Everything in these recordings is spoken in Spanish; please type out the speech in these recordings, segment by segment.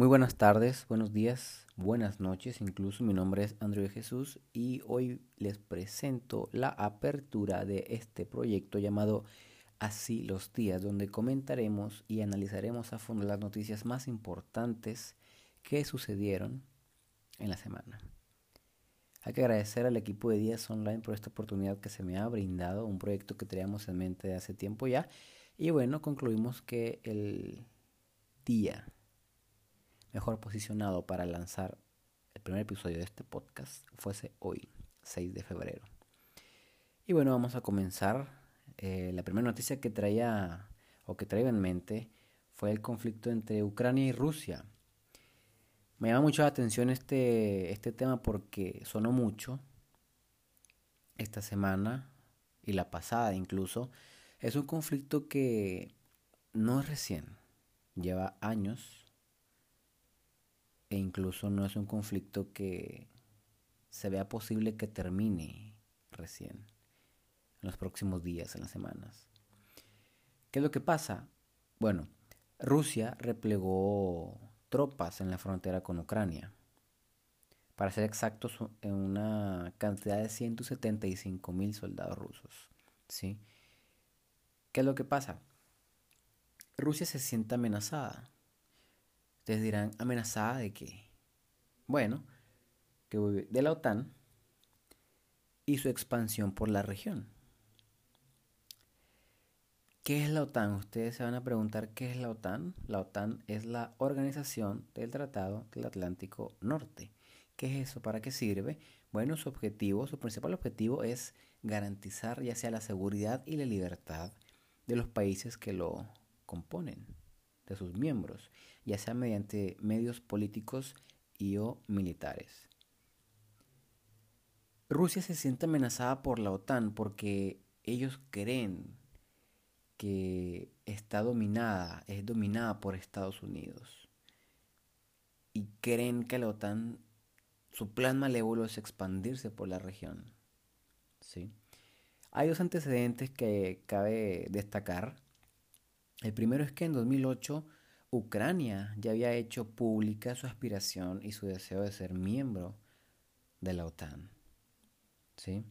Muy buenas tardes, buenos días, buenas noches, incluso mi nombre es Andrew Jesús y hoy les presento la apertura de este proyecto llamado Así los días, donde comentaremos y analizaremos a fondo las noticias más importantes que sucedieron en la semana. Hay que agradecer al equipo de Días Online por esta oportunidad que se me ha brindado, un proyecto que teníamos en mente de hace tiempo ya. Y bueno, concluimos que el día mejor posicionado para lanzar el primer episodio de este podcast fuese hoy, 6 de febrero. Y bueno, vamos a comenzar. Eh, la primera noticia que traía o que traía en mente fue el conflicto entre Ucrania y Rusia. Me llama mucho la atención este, este tema porque sonó mucho esta semana y la pasada incluso. Es un conflicto que no es recién, lleva años e incluso no es un conflicto que se vea posible que termine recién, en los próximos días, en las semanas. ¿Qué es lo que pasa? Bueno, Rusia replegó tropas en la frontera con Ucrania. Para ser exactos, en una cantidad de 175 mil soldados rusos. ¿sí? ¿Qué es lo que pasa? Rusia se siente amenazada Ustedes dirán, amenazada de qué? Bueno, que de la OTAN y su expansión por la región. ¿Qué es la OTAN? Ustedes se van a preguntar qué es la OTAN. La OTAN es la Organización del Tratado del Atlántico Norte. ¿Qué es eso? ¿Para qué sirve? Bueno, su objetivo, su principal objetivo es garantizar ya sea la seguridad y la libertad de los países que lo componen, de sus miembros ya sea mediante medios políticos y o militares. Rusia se siente amenazada por la OTAN porque ellos creen que está dominada, es dominada por Estados Unidos. Y creen que la OTAN, su plan malévolo es expandirse por la región. ¿sí? Hay dos antecedentes que cabe destacar. El primero es que en 2008 Ucrania ya había hecho pública su aspiración y su deseo de ser miembro de la OTAN. ¿Sí?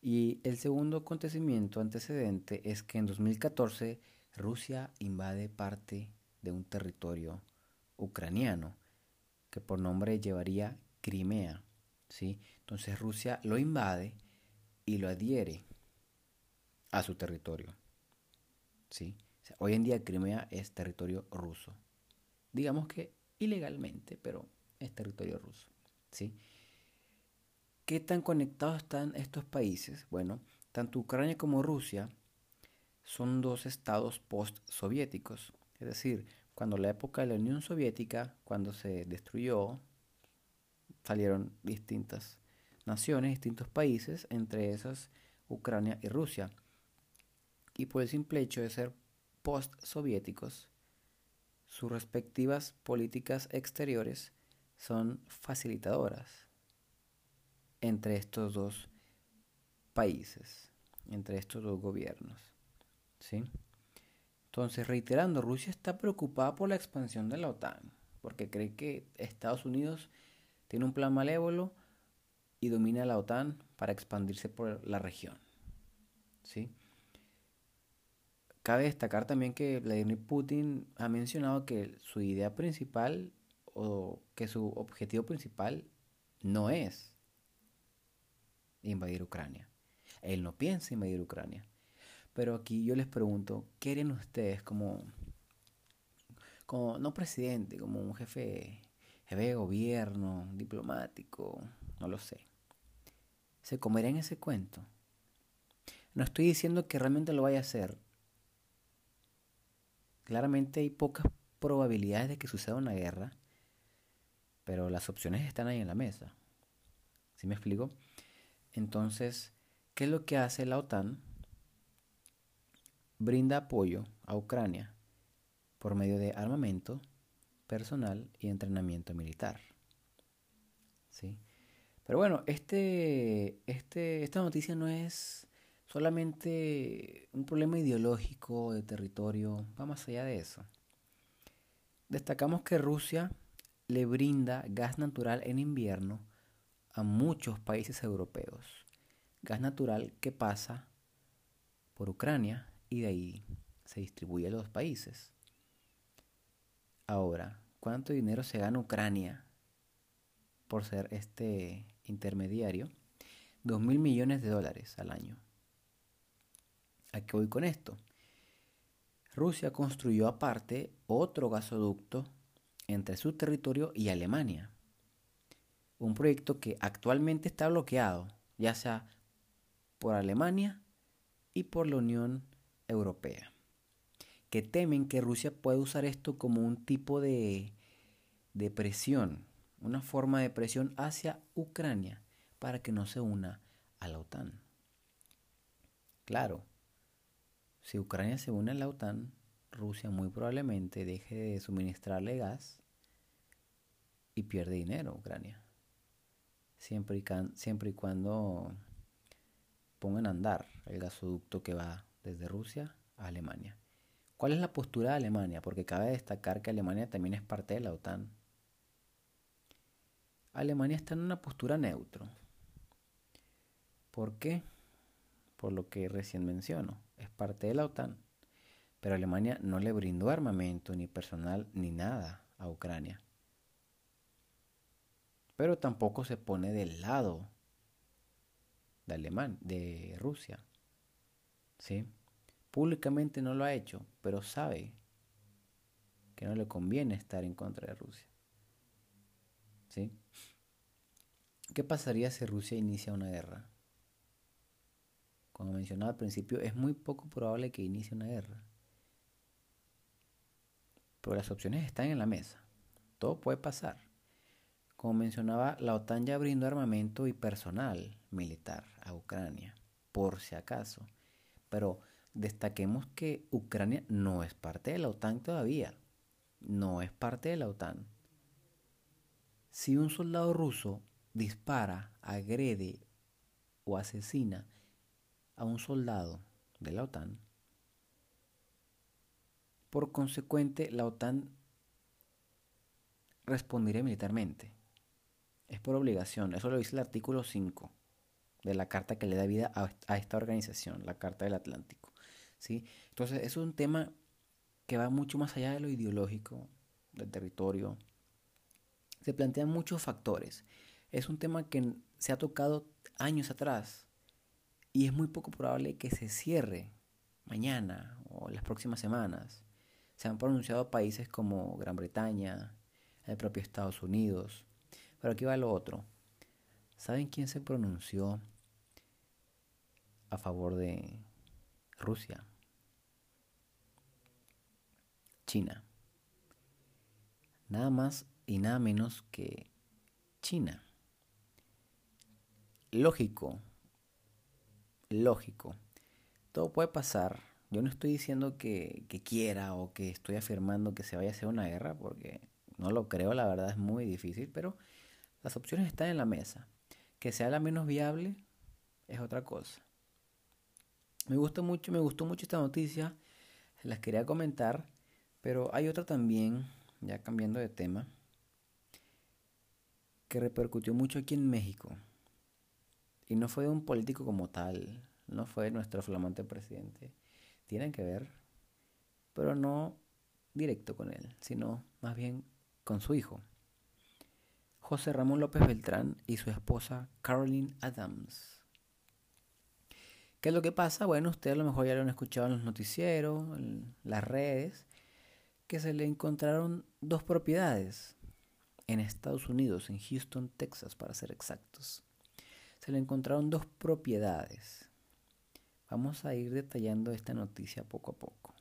Y el segundo acontecimiento antecedente es que en 2014 Rusia invade parte de un territorio ucraniano que por nombre llevaría Crimea. ¿sí? Entonces Rusia lo invade y lo adhiere a su territorio. ¿sí? Hoy en día Crimea es territorio ruso. Digamos que ilegalmente, pero es territorio ruso. ¿sí? ¿Qué tan conectados están estos países? Bueno, tanto Ucrania como Rusia son dos estados post-soviéticos. Es decir, cuando la época de la Unión Soviética, cuando se destruyó, salieron distintas naciones, distintos países, entre esas Ucrania y Rusia. Y por el simple hecho de ser post-soviéticos, sus respectivas políticas exteriores son facilitadoras entre estos dos países, entre estos dos gobiernos. ¿sí? Entonces, reiterando, Rusia está preocupada por la expansión de la OTAN, porque cree que Estados Unidos tiene un plan malévolo y domina la OTAN para expandirse por la región. ¿sí? Cabe destacar también que Vladimir Putin ha mencionado que su idea principal o que su objetivo principal no es invadir Ucrania. Él no piensa invadir Ucrania. Pero aquí yo les pregunto, ¿qué harían ustedes como, como no presidente, como un jefe, jefe de gobierno, diplomático, no lo sé? ¿Se comerían ese cuento? No estoy diciendo que realmente lo vaya a hacer, Claramente hay pocas probabilidades de que suceda una guerra, pero las opciones están ahí en la mesa. ¿Sí me explico? Entonces, ¿qué es lo que hace la OTAN? Brinda apoyo a Ucrania por medio de armamento, personal y entrenamiento militar. ¿Sí? Pero bueno, este, este, esta noticia no es solamente un problema ideológico de territorio, va más allá de eso. Destacamos que Rusia le brinda gas natural en invierno a muchos países europeos. Gas natural que pasa por Ucrania y de ahí se distribuye a los países. Ahora, ¿cuánto dinero se gana Ucrania por ser este intermediario? Dos mil millones de dólares al año. ¿A qué voy con esto? Rusia construyó aparte otro gasoducto entre su territorio y Alemania. Un proyecto que actualmente está bloqueado, ya sea por Alemania y por la Unión Europea, que temen que Rusia pueda usar esto como un tipo de, de presión, una forma de presión hacia Ucrania para que no se una a la OTAN. Claro, si Ucrania se une a la OTAN, Rusia muy probablemente deje de suministrarle gas y pierde dinero Ucrania. Siempre y, cuando pongan a andar el gasoducto que va desde Rusia a Alemania. ¿Cuál es la postura de Alemania? Porque cabe destacar que Alemania también es parte de la OTAN. Alemania está en una postura neutro. ¿Por qué? Por lo que recién menciono. Es parte de la OTAN. Pero Alemania no le brindó armamento, ni personal, ni nada a Ucrania. Pero tampoco se pone del lado de Alemania, de Rusia. ¿Sí? Públicamente no lo ha hecho, pero sabe que no le conviene estar en contra de Rusia. ¿Sí? ¿Qué pasaría si Rusia inicia una guerra? Como mencionaba al principio, es muy poco probable que inicie una guerra. Pero las opciones están en la mesa. Todo puede pasar. Como mencionaba, la OTAN ya brindó armamento y personal militar a Ucrania, por si acaso. Pero destaquemos que Ucrania no es parte de la OTAN todavía. No es parte de la OTAN. Si un soldado ruso dispara, agrede o asesina a un soldado de la OTAN, por consecuente la OTAN respondería militarmente. Es por obligación. Eso lo dice el artículo 5 de la carta que le da vida a, esta organización, la Carta del Atlántico. ¿sí? Entonces, es un tema que va mucho más allá de lo ideológico, del territorio. Se plantean muchos factores. Es un tema que se ha tocado años atrás y es muy poco probable que se cierre mañana o las próximas semanas. Se han pronunciado países como Gran Bretaña, el propio Estados Unidos, pero aquí va lo otro. ¿Saben quién se pronunció a favor de Rusia? China. Nada más y nada menos que China. Lógico, lógico. Todo puede pasar. Yo no estoy diciendo que, quiera o que estoy afirmando que se vaya a hacer una guerra, porque no lo creo, la verdad es muy difícil, pero las opciones están en la mesa. Que sea la menos viable es otra cosa. Me gusta mucho, me gustó mucho esta noticia. Las quería comentar, pero hay otra también, ya cambiando de tema, que repercutió mucho aquí en México. Y no fue un político como tal, no fue nuestro flamante presidente. Tienen que ver, pero no directo con él, sino más bien con su hijo. José Ramón López Beltrán y su esposa Caroline Adams. ¿Qué es lo que pasa? Bueno, ustedes a lo mejor ya lo han escuchado en los noticieros, en las redes, que se le encontraron dos propiedades en Estados Unidos, en Houston, Texas, para ser exactos. Se le encontraron dos propiedades. Vamos a ir detallando esta noticia poco a poco.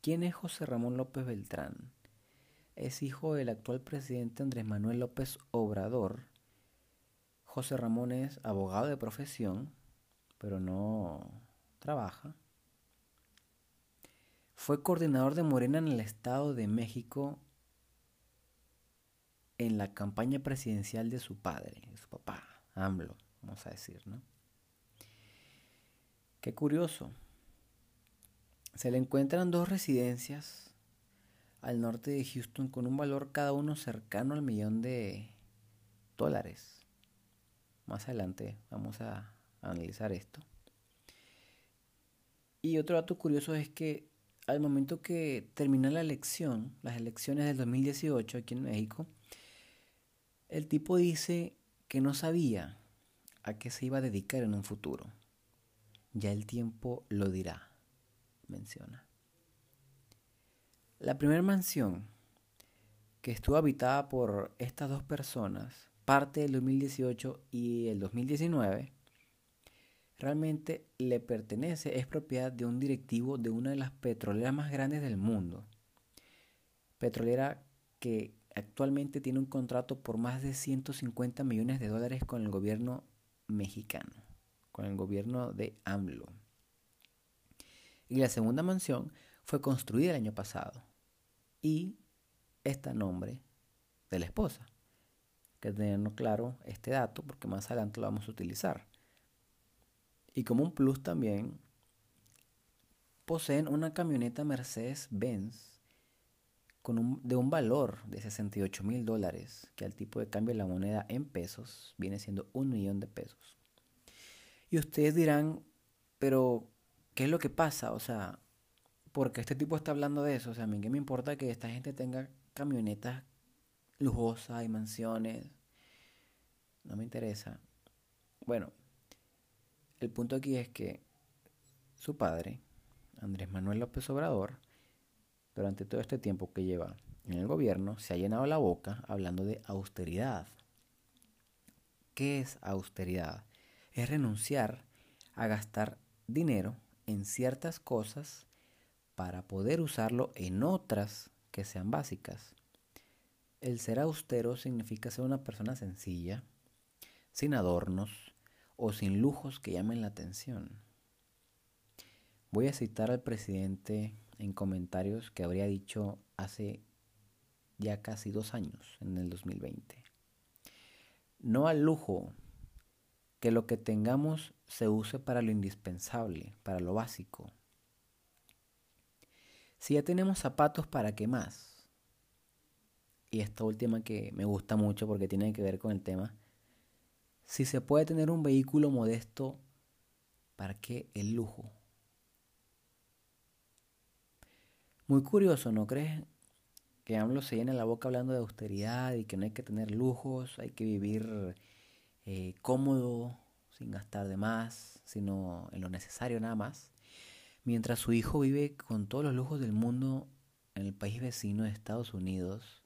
¿Quién es José Ramón López Beltrán? es hijo del actual presidente Andrés Manuel López Obrador. José Ramón es abogado de profesión, pero no trabaja. Fue coordinador de Morena en el Estado de México en la campaña presidencial de su padre, de su papá, AMLO, vamos a decir, ¿no? Qué curioso. Se le encuentran dos residencias al norte de Houston con un valor cada uno cercano al millón de dólares. Más adelante vamos a analizar esto. Y otro dato curioso es que al momento que termina la elección, las elecciones del 2018 aquí en México, el tipo dice que no sabía a qué se iba a dedicar en un futuro. Ya el tiempo lo dirá, menciona. La primera mansión que estuvo habitada por estas dos personas, parte del 2018 y el 2019, realmente le pertenece, es propiedad de un directivo de una de las petroleras más grandes del mundo. Petrolera que actualmente tiene un contrato por más de 150 millones de dólares con el gobierno mexicano, con el gobierno de AMLO. Y la segunda mansión fue construida el año pasado y está a nombre de la esposa. Que tenerlo claro este dato porque más adelante lo vamos a utilizar. Y como un plus también, poseen una camioneta Mercedes-Benz con de un valor de 68 mil dólares, que al tipo de cambio de la moneda en pesos viene siendo un millón de pesos. Y ustedes dirán, pero, ¿qué es lo que pasa? O sea, porque este tipo está hablando de eso? O sea, a mí qué me importa que esta gente tenga camionetas lujosas y mansiones. No me interesa. Bueno, el punto aquí es que su padre, Andrés Manuel López Obrador, durante todo este tiempo que lleva en el gobierno, se ha llenado la boca hablando de austeridad. ¿Qué es austeridad? Es renunciar a gastar dinero en ciertas cosas para poder usarlo en otras que sean básicas. El ser austero significa ser una persona sencilla, sin adornos o sin lujos que llamen la atención. Voy a citar al presidente en comentarios que habría dicho hace ya casi dos años, en el 2020. No al lujo, que lo que tengamos se use para lo indispensable, para lo básico. Si ya tenemos zapatos, ¿para qué más? Y esta última que me gusta mucho porque tiene que ver con el tema. Si se puede tener un vehículo modesto, ¿para qué el lujo? Muy curioso, ¿no crees? Que AMLO se llena la boca hablando de austeridad y que no hay que tener lujos, hay que vivir eh, cómodo, sin gastar de más, sino en lo necesario nada más. Mientras su hijo vive con todos los lujos del mundo en el país vecino de Estados Unidos.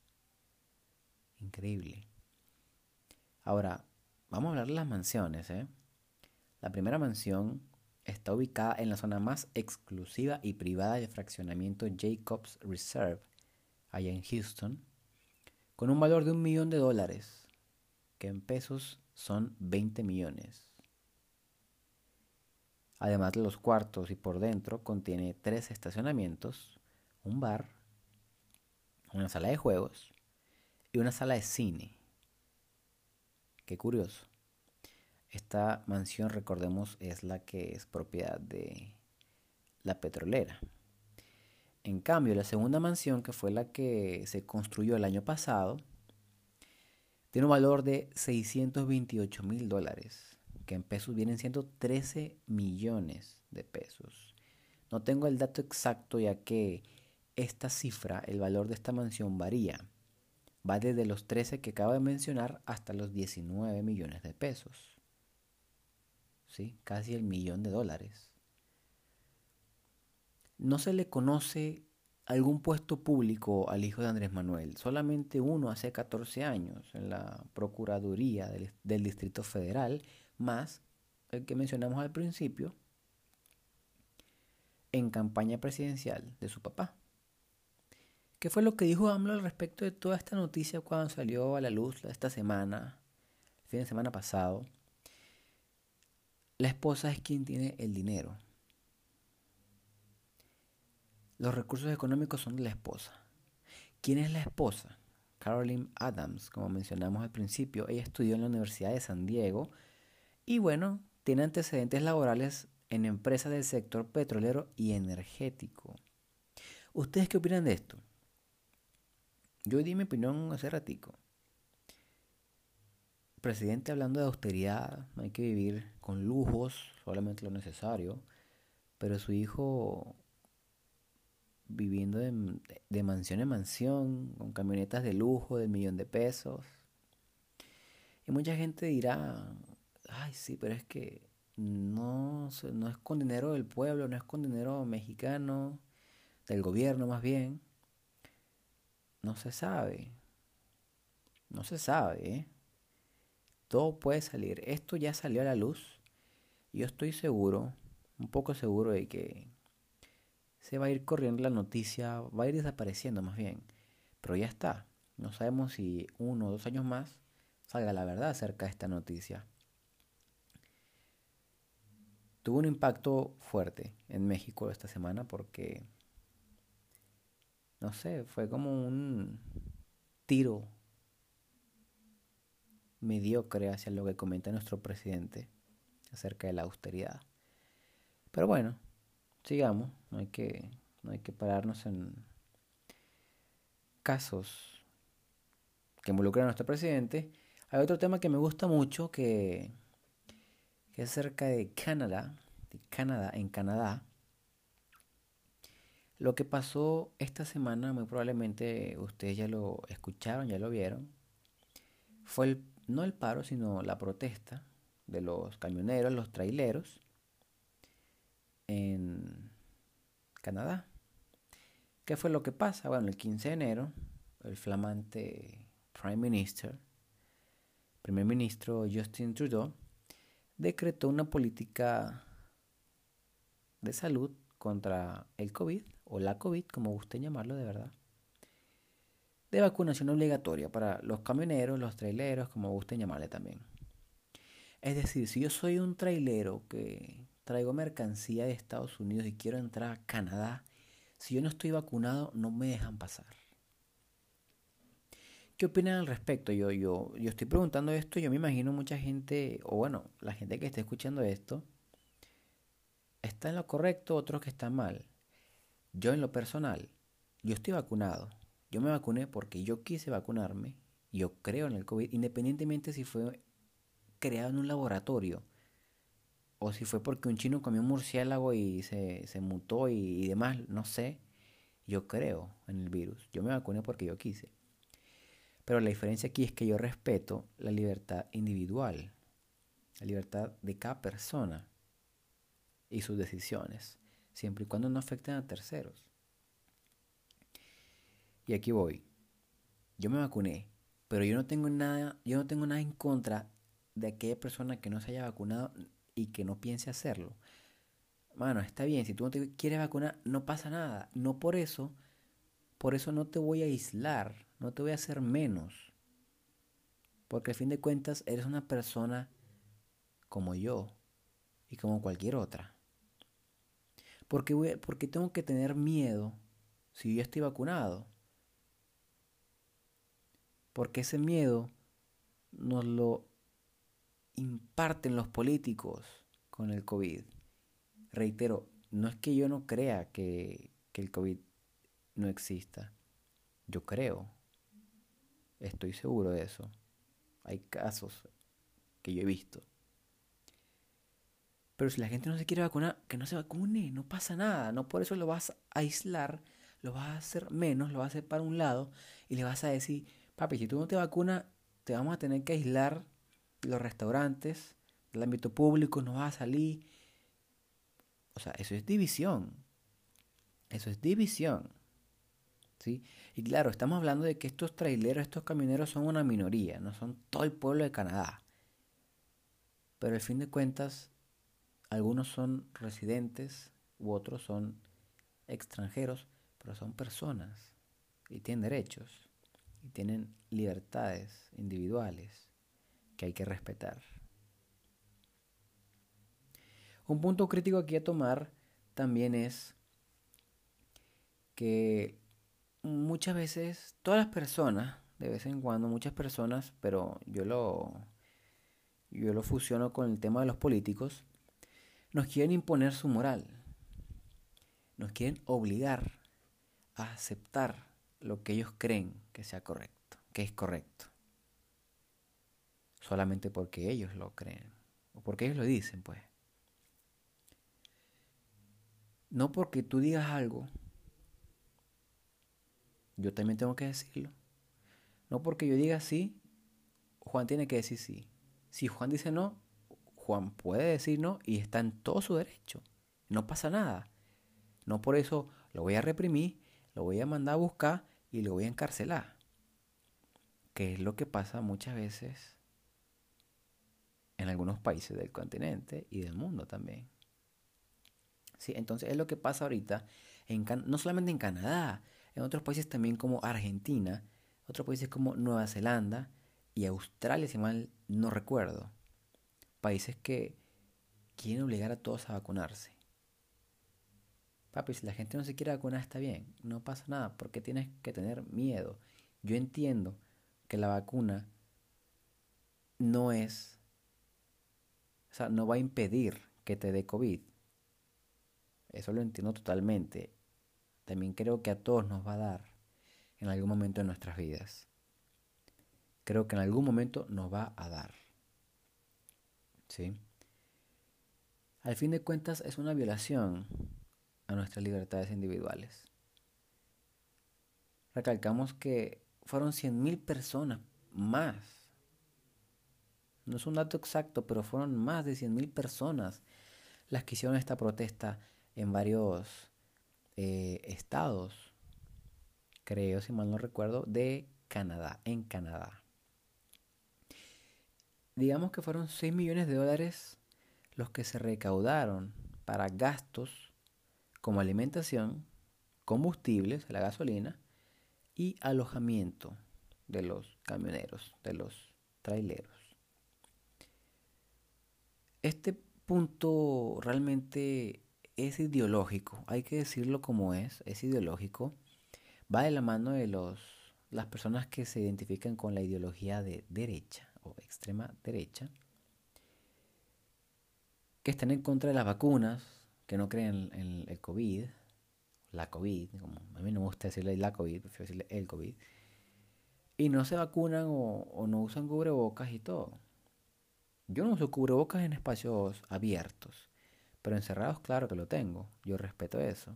Increíble. Ahora, vamos a hablar de las mansiones. ¿eh? La primera mansión Está ubicada en la zona más exclusiva y privada de fraccionamiento Jacobs Reserve, allá en Houston, con un valor de un millón de dólares, que en pesos son 20 millones. Además de los cuartos y por dentro contiene tres estacionamientos, un bar, una sala de juegos y una sala de cine. Qué curioso. Esta mansión, recordemos, es la que es propiedad de la petrolera. En cambio, la segunda mansión, que fue la que se construyó el año pasado, tiene un valor de 628 mil dólares, que en pesos vienen siendo 13 millones de pesos. No tengo el dato exacto ya que esta cifra, el valor de esta mansión varía. Va desde los 13 que acabo de mencionar hasta los 19 millones de pesos casi el millón de dólares. No se le conoce algún puesto público al hijo de Andrés Manuel, solamente uno hace 14 años en la Procuraduría del, del Distrito Federal, más el que mencionamos al principio, en campaña presidencial de su papá. ¿Qué fue lo que dijo AMLO al respecto de toda esta noticia cuando salió a la luz esta semana, el fin de semana pasado? La esposa es quien tiene el dinero. Los recursos económicos son de la esposa. ¿Quién es la esposa? Caroline Adams, como mencionamos al principio, ella estudió en la Universidad de San Diego y bueno, tiene antecedentes laborales en empresas del sector petrolero y energético. ¿Ustedes qué opinan de esto? Yo di mi opinión hace ratico. Presidente hablando de austeridad, no hay que vivir con lujos, solamente lo necesario, pero su hijo viviendo de, mansión en mansión, con camionetas de lujo del millón de pesos. Y mucha gente dirá, ay sí, pero es que no, no es con dinero del pueblo, no es con dinero mexicano, del gobierno más bien. No se sabe. No se sabe. ¿eh? Todo puede salir. Esto ya salió a la luz. Yo estoy seguro, un poco seguro de que se va a ir corriendo la noticia, va a ir desapareciendo más bien. Pero ya está. No sabemos si uno o dos años más salga la verdad acerca de esta noticia. Tuvo un impacto fuerte en México esta semana porque, no sé, fue como un tiro mediocre hacia lo que comenta nuestro presidente acerca de la austeridad. Pero bueno, sigamos, no hay que, no hay que pararnos en casos que involucran a nuestro presidente. Hay otro tema que me gusta mucho que que es cerca de Canadá, de Canadá, en Canadá. Lo que pasó esta semana, muy probablemente ustedes ya lo escucharon, ya lo vieron, fue el, no el paro, sino la protesta de los camioneros, los traileros en Canadá. ¿Qué fue lo que pasa? Bueno, el 15 de enero, el flamante Prime Minister, primer ministro Justin Trudeau, decretó una política de salud contra el COVID o la COVID, como guste llamarlo de verdad, de vacunación obligatoria para los camioneros, los traileros, como gusten llamarle también. Es decir, si yo soy un trailero que traigo mercancía de Estados Unidos y quiero entrar a Canadá, si yo no estoy vacunado, no me dejan pasar. ¿Qué opinan al respecto? Yo, yo, yo estoy preguntando esto, yo me imagino mucha gente, o bueno, la gente que está escuchando esto, está en lo correcto, otros que están mal. Yo en lo personal, yo estoy vacunado. Yo me vacuné porque yo quise vacunarme. Yo creo en el COVID, independientemente si fue creado en un laboratorio o si fue porque un chino comió un murciélago y se, se mutó y, y demás, no sé. Yo creo en el virus. Yo me vacuné porque yo quise. Pero la diferencia aquí es que yo respeto la libertad individual, la libertad de cada persona y sus decisiones, siempre y cuando no afecten a terceros. Y aquí voy. Yo me vacuné, pero yo no tengo nada, yo no tengo nada en contra de aquella persona que no se haya vacunado y que no piense hacerlo. Mano, está bien, si tú no te quieres vacunar, no pasa nada. No por eso, por eso no te voy a aislar no te voy a hacer menos. Porque al fin de cuentas eres una persona como yo y como cualquier otra. Porque, porque tengo que tener miedo si yo estoy vacunado. Porque ese miedo nos lo imparten los políticos con el COVID. Reitero, no es que yo no crea que, que el COVID no exista. Yo creo. Estoy seguro de eso. Hay casos que yo he visto. Pero si la gente no se quiere vacunar, que no se vacune, no pasa nada. No por eso lo vas a aislar, lo vas a hacer menos, lo vas a hacer para un lado y le vas a decir, papi, si tú no te vacunas, te vamos a tener que aislar los restaurantes, del ámbito público, no vas a salir. O sea, eso es división. Eso es división. Y claro, estamos hablando de que estos traileros, estos camioneros son una minoría, no son todo el pueblo de Canadá. Pero al fin de cuentas, algunos son residentes u otros son extranjeros, pero son personas y tienen derechos y tienen libertades individuales que hay que respetar. Un punto crítico aquí a tomar también es que muchas veces, todas las personas, de vez en cuando, muchas personas, pero yo lo, yo lo fusiono con el tema de los políticos, nos quieren imponer su moral, nos quieren obligar a aceptar lo que ellos creen que sea correcto, que es correcto. Solamente porque ellos lo creen. O porque ellos lo dicen, pues. No porque tú digas algo, yo también tengo que decirlo. No porque yo diga sí, Juan tiene que decir sí. Si Juan dice no, Juan puede decir no y está en todo su derecho. No pasa nada. No por eso lo voy a reprimir, lo voy a mandar a buscar y lo voy a encarcelar. Que es lo que pasa muchas veces en algunos países del continente y del mundo también. ¿Sí? Entonces es lo que pasa ahorita, en no solamente en Canadá, en otros países también como Argentina, otros países como Nueva Zelanda y Australia, si mal no recuerdo. Países que quieren obligar a todos a vacunarse. Papi, si la gente no se quiere vacunar está bien, no pasa nada, porque tienes que tener miedo. Yo entiendo que la vacuna no es, o sea, no va a impedir que te dé COVID. Eso lo entiendo totalmente. También creo que a todos nos va a dar en algún momento de nuestras vidas. Creo que en algún momento nos va a dar. ¿Sí? Al fin de cuentas es una violación a nuestras libertades individuales. Recalcamos que fueron 100.000 personas más. No es un dato exacto, pero fueron más de 100.000 personas las que hicieron esta protesta en varios eh, estados, creo, si mal no recuerdo, de Canadá, en Canadá. Digamos que fueron 6 millones de dólares los que se recaudaron para gastos como alimentación, combustibles, la gasolina y alojamiento de los camioneros, de los traileros. Este punto realmente es ideológico, hay que decirlo como es, es ideológico, va de la mano de los, las personas que se identifican con la ideología de derecha o extrema derecha, que están en contra de las vacunas, que no creen en el COVID, la COVID, como a mí no me gusta decirle la COVID, prefiero decirle el COVID, y no se vacunan o, o no usan cubrebocas y todo. Yo no uso cubrebocas en espacios abiertos pero encerrados, claro que lo tengo. Yo respeto eso.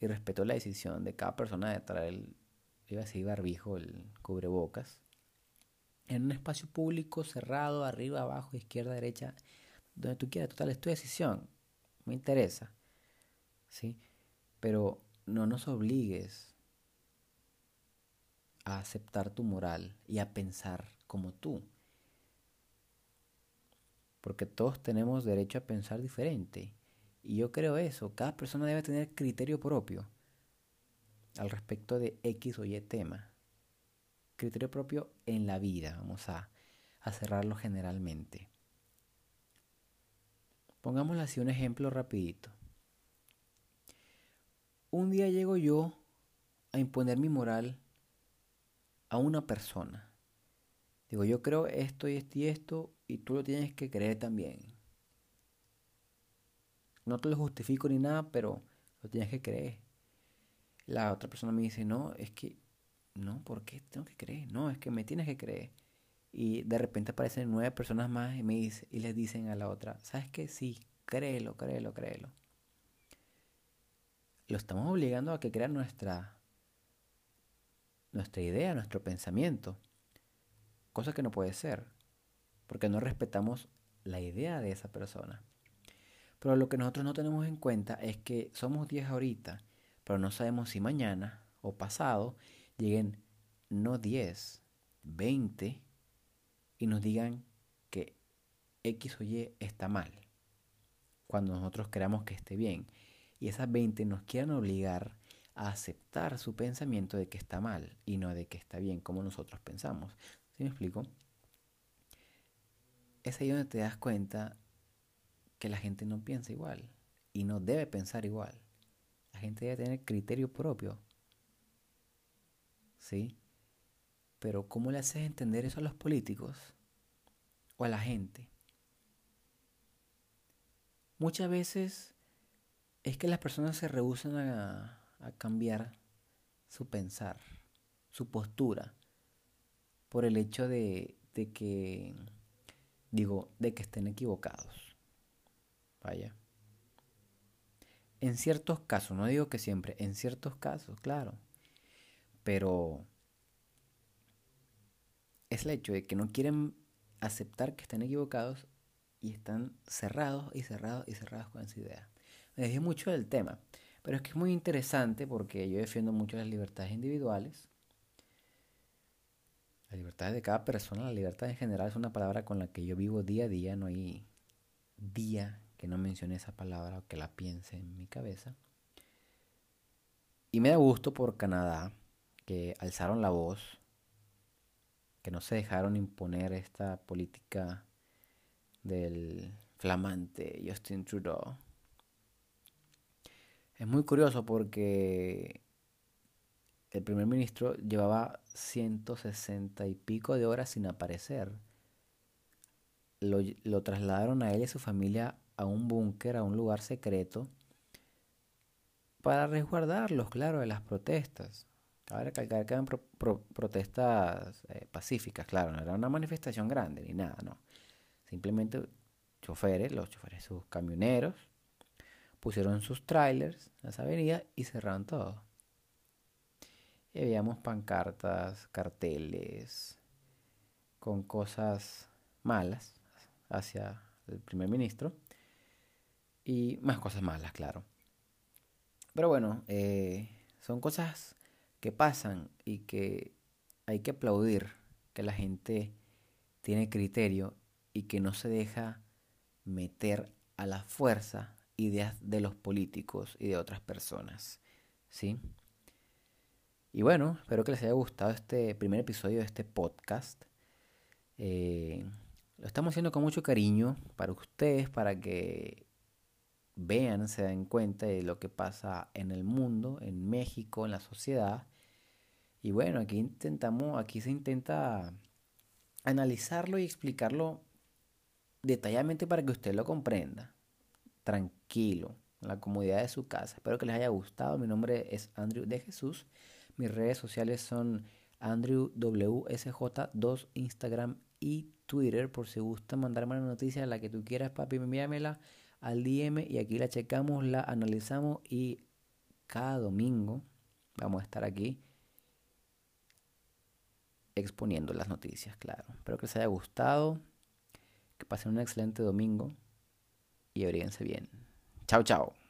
Y respeto la decisión de cada persona de traer el, iba a decir barbijo, el cubrebocas. En un espacio público, cerrado, arriba, abajo, izquierda, derecha, donde tú quieras. Total, es tu decisión. Me interesa. ¿Sí? Pero no nos obligues a aceptar tu moral y a pensar como tú porque todos tenemos derecho a pensar diferente. Y yo creo eso, cada persona debe tener criterio propio al respecto de X o Y tema. Criterio propio en la vida, vamos a, a cerrarlo generalmente. Pongámosle así un ejemplo rapidito. Un día llego yo a imponer mi moral a una persona. Digo, yo creo esto y esto y esto y tú lo tienes que creer también. No te lo justifico ni nada, pero lo tienes que creer. La otra persona me dice, no, es que, no, ¿por qué tengo que creer? No, es que me tienes que creer. Y de repente aparecen nueve personas más y, me y les dicen a la otra, ¿sabes qué? Sí, créelo, créelo, créelo. Lo estamos obligando a que crea nuestra, nuestra idea, nuestro pensamiento. Cosa que no puede ser porque no respetamos la idea de esa persona. Pero lo que nosotros no tenemos en cuenta es que somos 10 ahorita, pero no sabemos si mañana o pasado lleguen no 10, 20 y nos digan que X o Y está mal, cuando nosotros creamos que esté bien. Y esas 20 nos quieran obligar a aceptar su pensamiento de que está mal y no de que está bien, como nosotros pensamos. ¿Sí me explico? es ahí donde te das cuenta que la gente no piensa igual y no debe pensar igual. La gente debe tener criterio propio. ¿Sí? Pero ¿cómo le haces entender eso a los políticos o a la gente? Muchas veces es que las personas se rehusan a, cambiar, su pensar, su postura, por el hecho de, de que, digo, de que estén equivocados. Vaya. En ciertos casos, no digo que siempre, en ciertos casos, claro. Pero es el hecho de que no quieren aceptar que están equivocados y están cerrados y cerrados y cerrados con esa idea. Me dejé mucho del tema, pero es que es muy interesante porque yo defiendo mucho las libertades individuales. La libertad de cada persona, la libertad en general es una palabra con la que yo vivo día a día, no hay día que no mencione esa palabra o que la piense en mi cabeza. Y me da gusto por Canadá, que alzaron la voz, que no se dejaron imponer esta política del flamante Justin Trudeau. Es muy curioso porque el primer ministro llevaba 160 y pico de horas sin aparecer. Lo, trasladaron a él y a su familia a un búnker, a un lugar secreto, para resguardarlos, claro, de las protestas. Cabe recalcar que eran protestas eh, pacíficas, claro, no era una manifestación grande ni nada, no. Simplemente choferes, los choferes, sus camioneros, pusieron sus trailers en las avenidas y cerraron todo. Y veíamos pancartas, carteles, con cosas malas hacia el primer ministro y más cosas malas, claro. Pero bueno, eh, son cosas que pasan y que hay que aplaudir que la gente tiene criterio y que no se deja meter a la fuerza ideas de los políticos y de otras personas. ¿Sí? Y bueno, espero que les haya gustado este primer episodio de este podcast. Eh, lo estamos haciendo con mucho cariño para ustedes, para que vean, se den cuenta de lo que pasa en el mundo, en México, en la sociedad. Y bueno, aquí intentamos, aquí se intenta analizarlo y explicarlo detalladamente para que usted lo comprenda. Tranquilo, en la comodidad de su casa. Espero que les haya gustado. Mi nombre es Andrew de Jesús. Mis redes sociales son AndrewWSJ2, Instagram y Twitter. Por si gusta mandarme una noticia, la que tú quieras, papi, envíamela al DM y aquí la checamos, la analizamos y cada domingo vamos a estar aquí exponiendo las noticias, claro. Espero que les haya gustado, que pasen un excelente domingo y abríguense bien. Chao, chao.